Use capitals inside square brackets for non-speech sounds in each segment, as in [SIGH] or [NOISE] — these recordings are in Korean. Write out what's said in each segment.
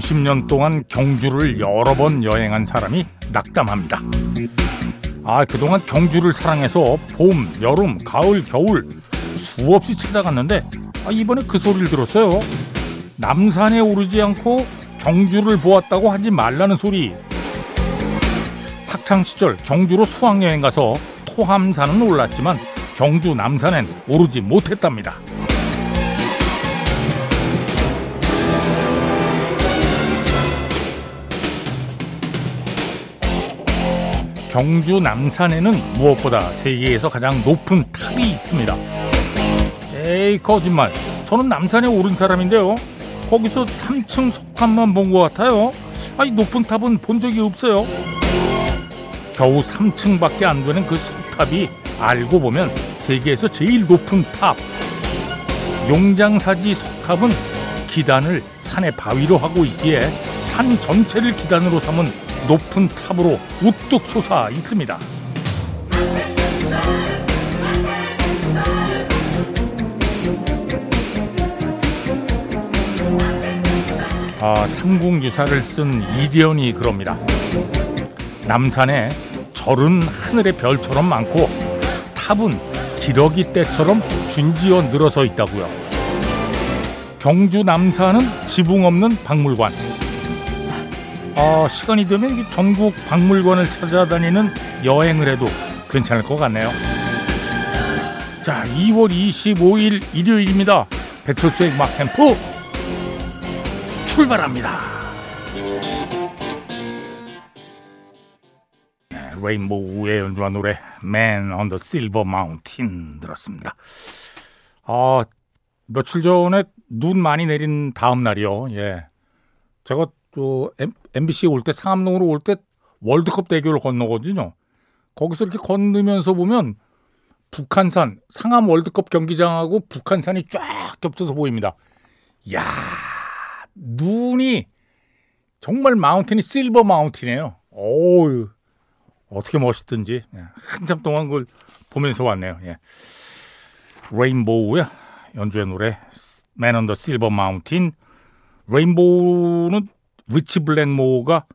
수십 년 동안 경주를 여러 번 여행한 사람이 낙담합니다. 아, 그동안 경주를 사랑해서 봄, 여름, 가을, 겨울 수없이 찾아갔는데 아, 이번에 그 소리를 들었어요. 남산에 오르지 않고 경주를 보았다고 하지 말라는 소리. 학창 시절 경주로 수학여행 가서 토함산은 올랐지만 경주 남산엔 오르지 못했답니다. 경주 남산에는 무엇보다 세계에서 가장 높은 탑이 있습니다. 에이 거짓말. 저는 남산에 오른 사람인데요. 거기서 3층 석탑만 본 것 같아요. 아니 높은 탑은 본 적이 없어요. 겨우 3층밖에 안 되는 그 석탑이 알고 보면 세계에서 제일 높은 탑. 용장사지 석탑은 기단을 산의 바위로 하고 있기에 산 전체를 기단으로 삼은 높은 탑으로 우뚝 솟아 있습니다. 아, 삼국유사를 쓴 이대현이 그럽니다. 남산에 절은 하늘의 별처럼 많고 탑은 기러기 떼처럼 준지어 늘어서 있다고요. 경주 남산은 지붕 없는 박물관. 아, 시간이 되면 전국 박물관을 찾아다니는 여행을 해도 괜찮을 것 같네요. 자, 2월 25일 일요일입니다. 배철수의 음악 캠프 출발합니다. 네, 레인보우의 연주한 노래 Man on the Silver Mountain 들었습니다. 아, 며칠 전에 눈 많이 내린 다음 날이요. 예. 제가 또 MBC에 올때 상암동으로 올 때 월드컵 대교를 건너거든요. 거기서 이렇게 건너면서 보면 북한산 상암 월드컵 경기장하고 북한산이 쫙 겹쳐서 보입니다. 야 눈이 정말 마운틴이 실버 마운틴이에요. 오우 어떻게 멋있든지 예, 한참 동안 그걸 보면서 왔네요. 예. 레인보우의 연주의 노래 Man on the Silver Mountain. 레인보우는 리치 블랙모어가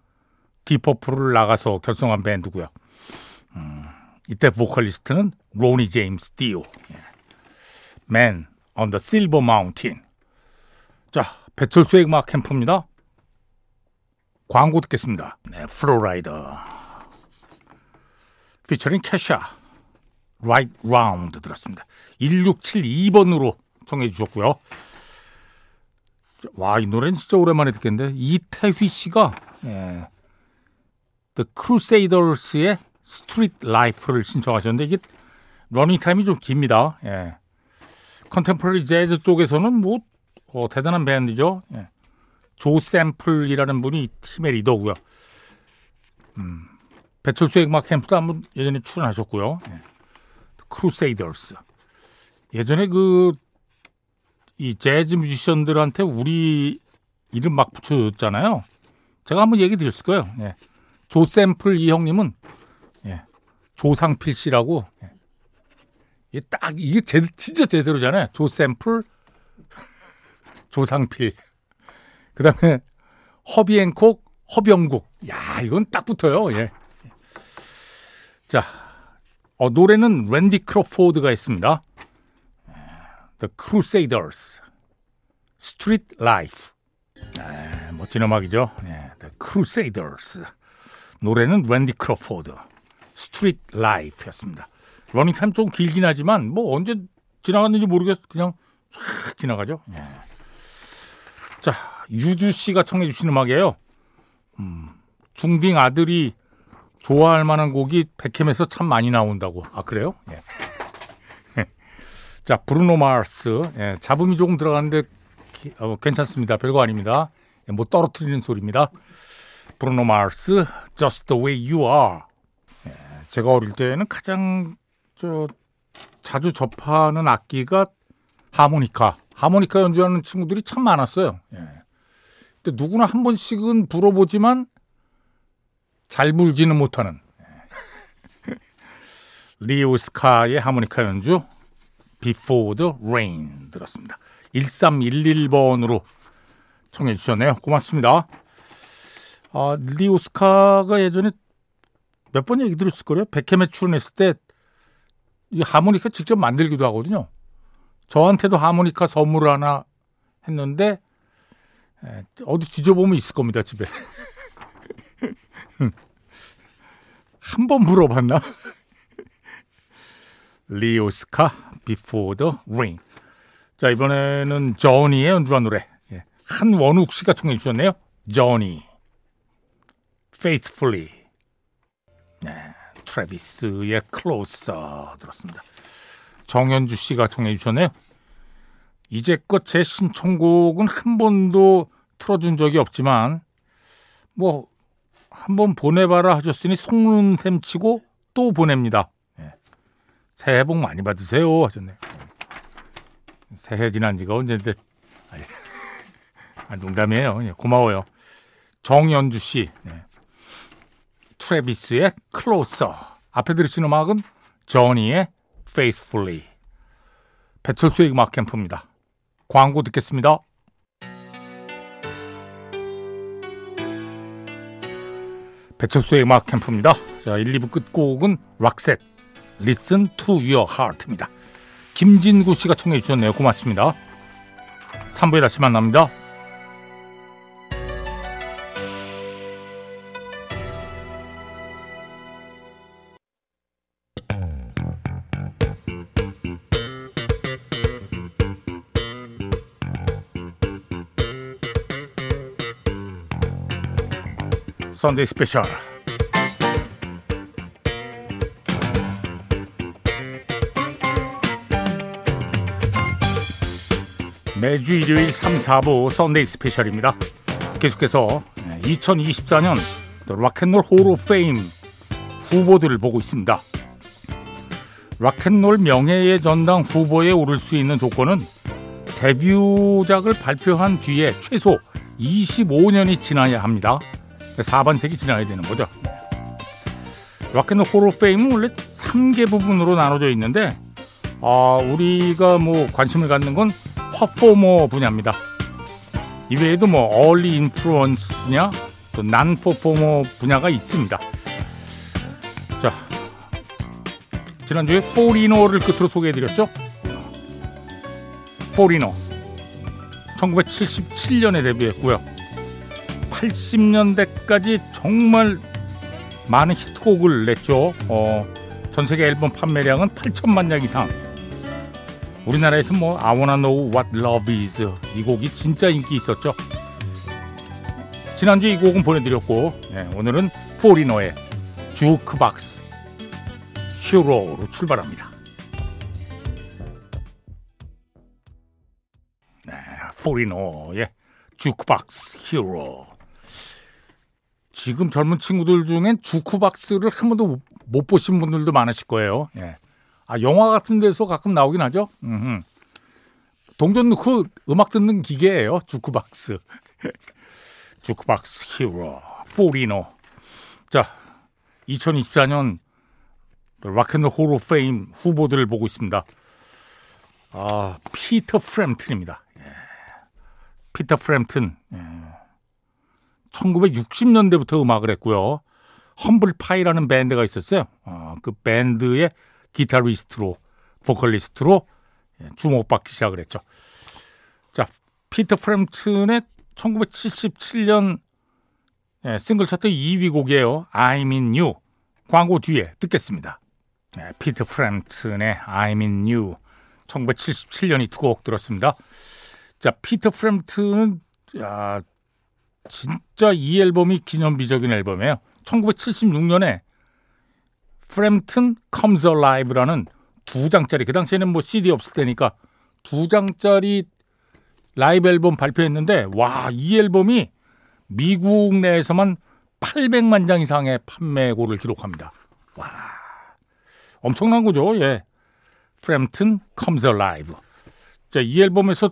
딥 퍼플을 나가서 결성한 밴드고요. 음, 이때 보컬리스트는 로니 제임스 디오. 예. Man on the Silver Mountain. 자, 배철수의 음악 캠프입니다. 광고 듣겠습니다. 네, 플로라이더. 피처링 케샤. Right Round 들었습니다. 1672번으로 청해 주셨고요. 와, 이 노래는 진짜 오랜만에 듣겠는데 이태휘 씨가 예, The Crusaders의 Street Life를 신청하셨는데 이게 러닝 타임이 좀 깁니다. 예. contemporary 재즈 쪽에서는 뭐 어, 대단한 밴드죠. 예. 조 샘플이라는 분이 팀의 리더고요. 음, 배철수의 음악 캠프도 한번 예전에 출연하셨고요. 예. 크루세이더스. 예전에 그 이 재즈 뮤지션들한테 우리 이름 막 붙여줬잖아요. 제가 한번 얘기 드렸을 거예요. 예. 조 샘플 이 형님은 예. 조상필 씨라고 예. 이게 딱 이게 제, 진짜 제대로잖아요. 조 샘플 [LAUGHS] 조상필. 그 다음에 허비 행콕 허병국. 야, 이건 딱 붙어요. 예. 자, 어, 노래는 랜디 크로포드가 있습니다. The Crusaders, Street Life. 아, 멋진 음악이죠. 네, The Crusaders. 노래는 랜디 크로포드, Street Life였습니다. 러닝타임 좀 길긴 하지만 뭐 언제 지나갔는지 모르겠어. 그냥 쫙 지나가죠. 네. 자, 유주 씨가 청해 주신 음악이에요. 음, 중딩 아들이 좋아할 만한 곡이 백캠에서 참 많이 나온다고. 아, 그래요? 예. 자, 브루노 마스. 예, 잡음이 조금 들어가는데 어, 괜찮습니다. 별거 아닙니다. 예, 뭐 떨어뜨리는 소리입니다. 브루노 마스, Just the way you are. 예, 제가 어릴 때는 가장 저 자주 접하는 악기가 하모니카. 하모니카 연주하는 친구들이 참 많았어요. 예. 근데 누구나 한 번씩은 불어보지만 잘 불지는 못하는 예. [LAUGHS] 리오스카의 하모니카 연주 Before the Rain 들었습니다. 1311번으로 청해 주셨네요. 고맙습니다. 아, 리 오스카가 예전에 몇 번 얘기 들었을 거예요. 백회매 출연했을 때 이 하모니카 직접 만들기도 하거든요. 저한테도 하모니카 선물 하나 했는데 에, 어디 뒤져보면 있을 겁니다 집에. [LAUGHS] 한 번 물어봤나? [LAUGHS] 리오스카 Before the Rain. 자 이번에는 저니의 연주한 노래 예. 한원욱 씨가 청해 주셨네요. 저니 Faithfully. 네, 트래비스의 Closer 들었습니다. 정현주 씨가 청해 주셨네요. 이제껏 제 신청곡은 한 번도 틀어준 적이 없지만 뭐 한 번 보내봐라 하셨으니 속는 셈 치고 또 보냅니다. 네. 새해 복 많이 받으세요 하셨네요. 새해 지난 지가 언제인데 [LAUGHS] 아, 농담이에요. 예, 고마워요. 정연주 씨 네. 트래비스의 Closer 앞에 들으신 음악은 저니의 Faithfully 배철수의 음악 캠프입니다. 광고 듣겠습니다. 배철수의 음악 캠프입니다. 자, 1, 2부 끝곡은 락셋 Listen to Your Heart입니다. 김진구 씨가 청해 주셨네요. 고맙습니다. 3부에 다시 만납니다. 선데이 스페셜 매주 일요일 3, 4부 선데이 스페셜입니다. 계속해서 2024년 Rock and Roll Hall of Fame 후보들을 보고 있습니다. 로큰롤 명예의 전당 후보에 오를 수 있는 조건은 데뷔작을 발표한 뒤에 최소 25년이 지나야 합니다. 4반세기 지나야 되는 거죠. 락앤롤 호로 페임은 원래 3개 부분으로 나눠져 있는데 아, 우리가 뭐 관심을 갖는 건 퍼포머 분야입니다. 이외에도 뭐 early influence 분야, 또 non-performer 분야가 있습니다. 자, 지난주에 포리너를 끝으로 소개해드렸죠. 포리노 1977년에 데뷔했고요. 80년대까지 정말 많은 히트곡을 냈죠. 어, 전 세계 앨범 판매량은 8천만 장 이상. 우리나라에서 뭐 I Wanna Know What Love Is 이 곡이 진짜 인기 있었죠. 지난주에 이 곡은 보내드렸고 네, 오늘은 포리노의 주크박스 히어로로 출발합니다. 네, 포리노의 주크박스 히어로 지금 젊은 친구들 중엔 주크박스를 한 번도 못 보신 분들도 많으실 거예요. 예. 아, 영화 같은 데서 가끔 나오긴 하죠. 음흠. 동전 넣고 음악 듣는 기계예요. 주크박스. [LAUGHS] 주크박스 히어로. Foreigner. 자, 2024년 Rock & Roll Hall of Fame 후보들을 보고 있습니다. 아, 피터 프램튼입니다. 예. 피터 프램튼. 예. 1960년대부터 음악을 했고요. Humble Pie라는 밴드가 있었어요. 어, 그 밴드의 기타리스트로 보컬리스트로 예, 주목받기 시작을 했죠. 자, 피터 프램튼의 1977년 예, 싱글 차트 2위 곡이에요. I'm in you. 광고 뒤에 듣겠습니다. 네, 피터 프램튼의 I'm in you. 1977년이 두 곡 들었습니다. 자, 피터 프램튼은 야, 진짜 이 앨범이 기념비적인 앨범이에요. 1976년에 Frampton Comes Alive라는 두 장짜리 그 당시에는 뭐 CD 없을 때니까 두 장짜리 라이브 앨범 발표했는데 와 이 앨범이 미국 내에서만 800만 장 이상의 판매고를 기록합니다. 와 엄청난 거죠. 예. 프램튼 Comes Alive. 자, 이 앨범에서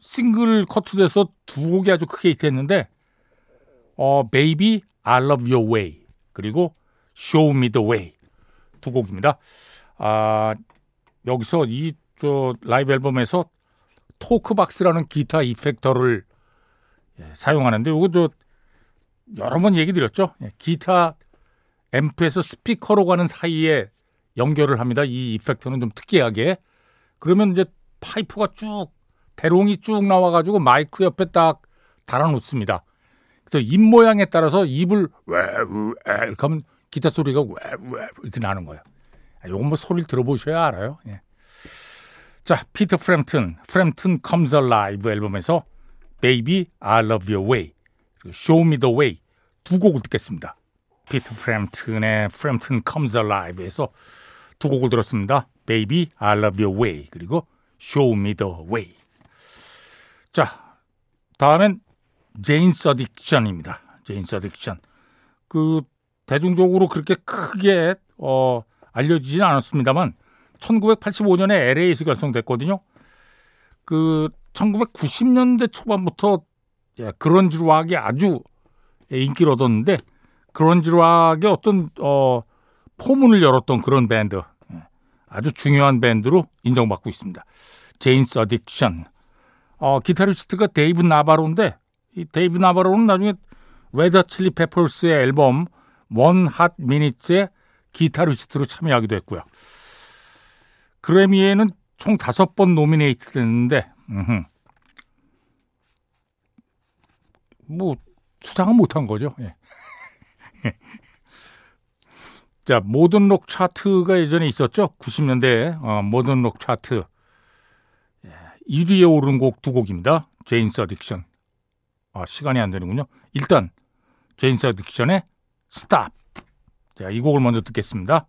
싱글 커트돼서 두 곡이 아주 크게 히트했는데 어, Baby I Love Your Way 그리고 Show Me the Way 두 곡입니다. 아, 여기서 이 저 라이브 앨범에서 토크박스라는 기타 이펙터를 예, 사용하는데 이거 저 여러 번 얘기 드렸죠. 예, 기타 앰프에서 스피커로 가는 사이에 연결을 합니다. 이 이펙터는 좀 특이하게. 그러면 이제 파이프가 쭉 대롱이 쭉 나와가지고 마이크 옆에 딱 달아놓습니다. 그래서 입 모양에 따라서 입을 왜, 왜 이렇게 하면 기타 소리가 왜, 왜 이렇게 나는 거예요. 요건 뭐 소리를 들어보셔야 알아요. 예. 자, 피터 프램튼, 프램튼 Comes Alive 앨범에서 Baby I Love Your Way, 그리고 Show Me The Way 두 곡을 듣겠습니다. 피터 프램튼의 프램튼 Comes Alive에서 두 곡을 들었습니다. Baby I Love Your Way 그리고 Show Me The Way. 자, 다음엔 Jane's Addiction입니다. Jane's Addiction. 그 대중적으로 그렇게 크게 어 알려지진 않았습니다만 1985년에 LA에서 결성됐거든요. 그 1990년대 초반부터 예, 그런지 락이 아주 인기를 얻었는데 그런지 락의 어떤 어 포문을 열었던 그런 밴드 예, 아주 중요한 밴드로 인정받고 있습니다. Jane's Addiction 어, 기타리스트가 데이브 나바로인데 이 데이브 나바로는 나중에 Red Hot Chili Peppers의 앨범 One Hot Minute의 기타리스트로 참여하기도 했고요. 그래미에는 총 다섯 번 노미네이트 됐는데, 음흠. 뭐, 수상은 못한 거죠. 예. [LAUGHS] 자, 모던 록 차트가 예전에 있었죠. 90년대에, 어, 모던 록 차트. 1위에 예, 오른 곡 두 곡입니다. Jane's Addiction. 아, 시간이 안 되는군요. 일단, Jane's Addiction의 Stop. 자, 이 곡을 먼저 듣겠습니다.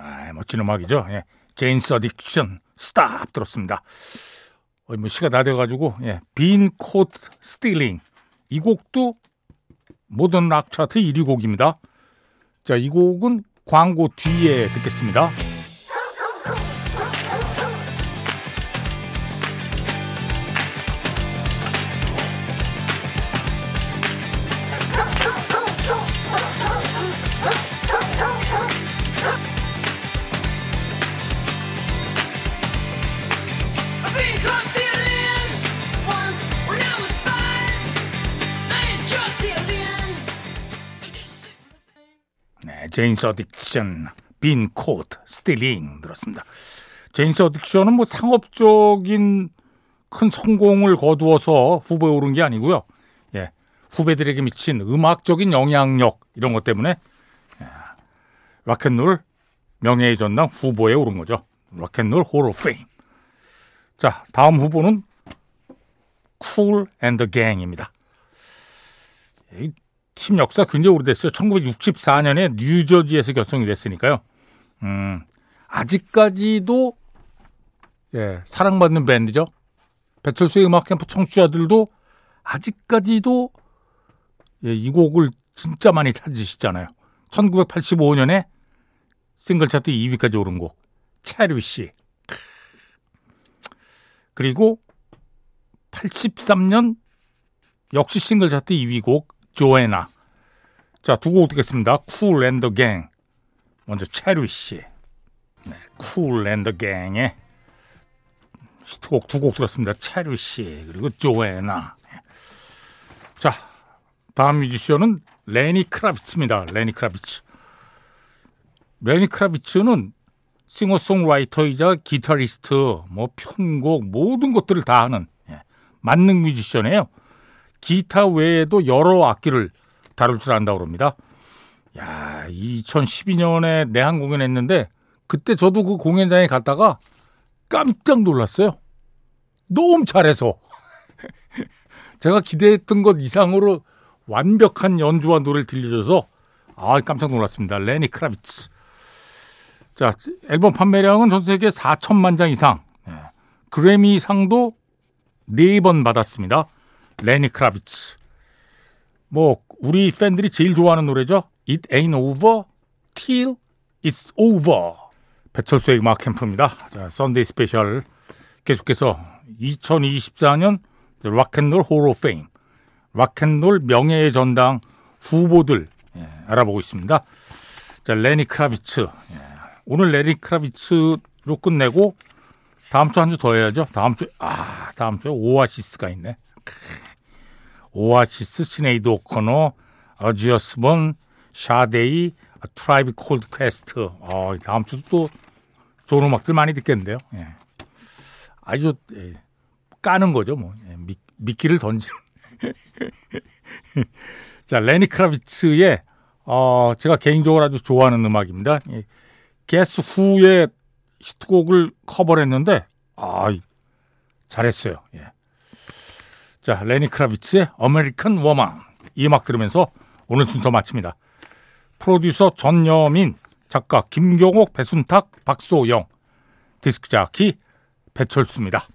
아, 멋진 음악이죠. 예. Jane's Addiction Stop 들었습니다. 어, 뭐 시가 다 돼가지고 예. Been Caught Stealing 이 곡도 모던 락 차트 1위 곡입니다. 자, 이 곡은 광고 뒤에 듣겠습니다. Jane's Addiction, Been Caught Stealing 들었습니다. Jane's Addiction은 뭐 상업적인 큰 성공을 거두어서 후보에 오른 게 아니고요. 예, 후배들에게 미친 음악적인 영향력 이런 것 때문에 예, Rock & Roll 명예의 전당 후보에 오른 거죠. Rock & Roll Hall of Fame. 자, 다음 후보는 Kool & the Gang입니다. 팀 역사 굉장히 오래됐어요. 1964년에 뉴저지에서 결성이 됐으니까요. 음, 아직까지도 예, 사랑받는 밴드죠. 배철수의 음악 캠프 청취자들도 아직까지도 예, 이 곡을 진짜 많이 찾으시잖아요. 1985년에 싱글 차트 2위까지 오른 곡 체리 씨. 그리고 83년 역시 싱글 차트 2위 곡 Joanna. 자, 두 곡 듣겠습니다. Kool & the Gang. 먼저 Cherish. 네, Kool & the Gang의 히트곡 두 곡 들었습니다. Cherish 그리고 Joanna. 자, 다음 뮤지션은 레니 크라비츠입니다. 레니 크라비츠. 레니 크라비츠는 싱어송라이터이자 기타리스트, 뭐 편곡 모든 것들을 다 하는 예, 만능 뮤지션이에요. 기타 외에도 여러 악기를 다룰 줄 안다고 그럽니다. 야, 2012년에 내한 공연했는데 그때 저도 그 공연장에 갔다가 깜짝 놀랐어요. 너무 잘해서. [LAUGHS] 제가 기대했던 것 이상으로 완벽한 연주와 노래를 들려줘서 아, 깜짝 놀랐습니다. 레니 크라비츠. 자, 앨범 판매량은 전 세계 4천만 장 이상. 네. 그래미상도 4번 받았습니다. 레니 크라비츠. 뭐 우리 팬들이 제일 좋아하는 노래죠. It Ain't Over Till It's Over. 배철수의 음악 캠프입니다. 자, Sunday Special 계속해서 2024년 Rock & Roll Hall of Fame, Rock & Roll 명예의 전당 후보들 예, 알아보고 있습니다. 자, 레니 크라비츠. 예, 오늘 레니 크라비츠로 끝내고 다음 주 한 주 더 해야죠. 다음 주, 아, 다음 주에 Oasis가 있네. Oasis, 시네이드 오커너, 오지 오스본, 샤데이, Tribe Called Quest. 어, 다음 주도 또 좋은 음악들 많이 듣겠는데요. 예. 아주 예, 낚는 거죠, 뭐. 예, 미, 미끼를 던진. [LAUGHS] 자, 레니 크라비츠의 어, 제가 개인적으로 아주 좋아하는 음악입니다. 예, Guess Who의 히트곡을 커버를 했는데 아, 잘했어요. 예. 자, 레니 크라비츠의 American Woman 이 음악 들으면서 오늘 순서 마칩니다. 프로듀서 전여민, 작가 김경옥, 배순탁, 박소영, 디스크 자키 배철수입니다.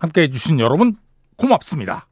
함께 해 주신 여러분 고맙습니다.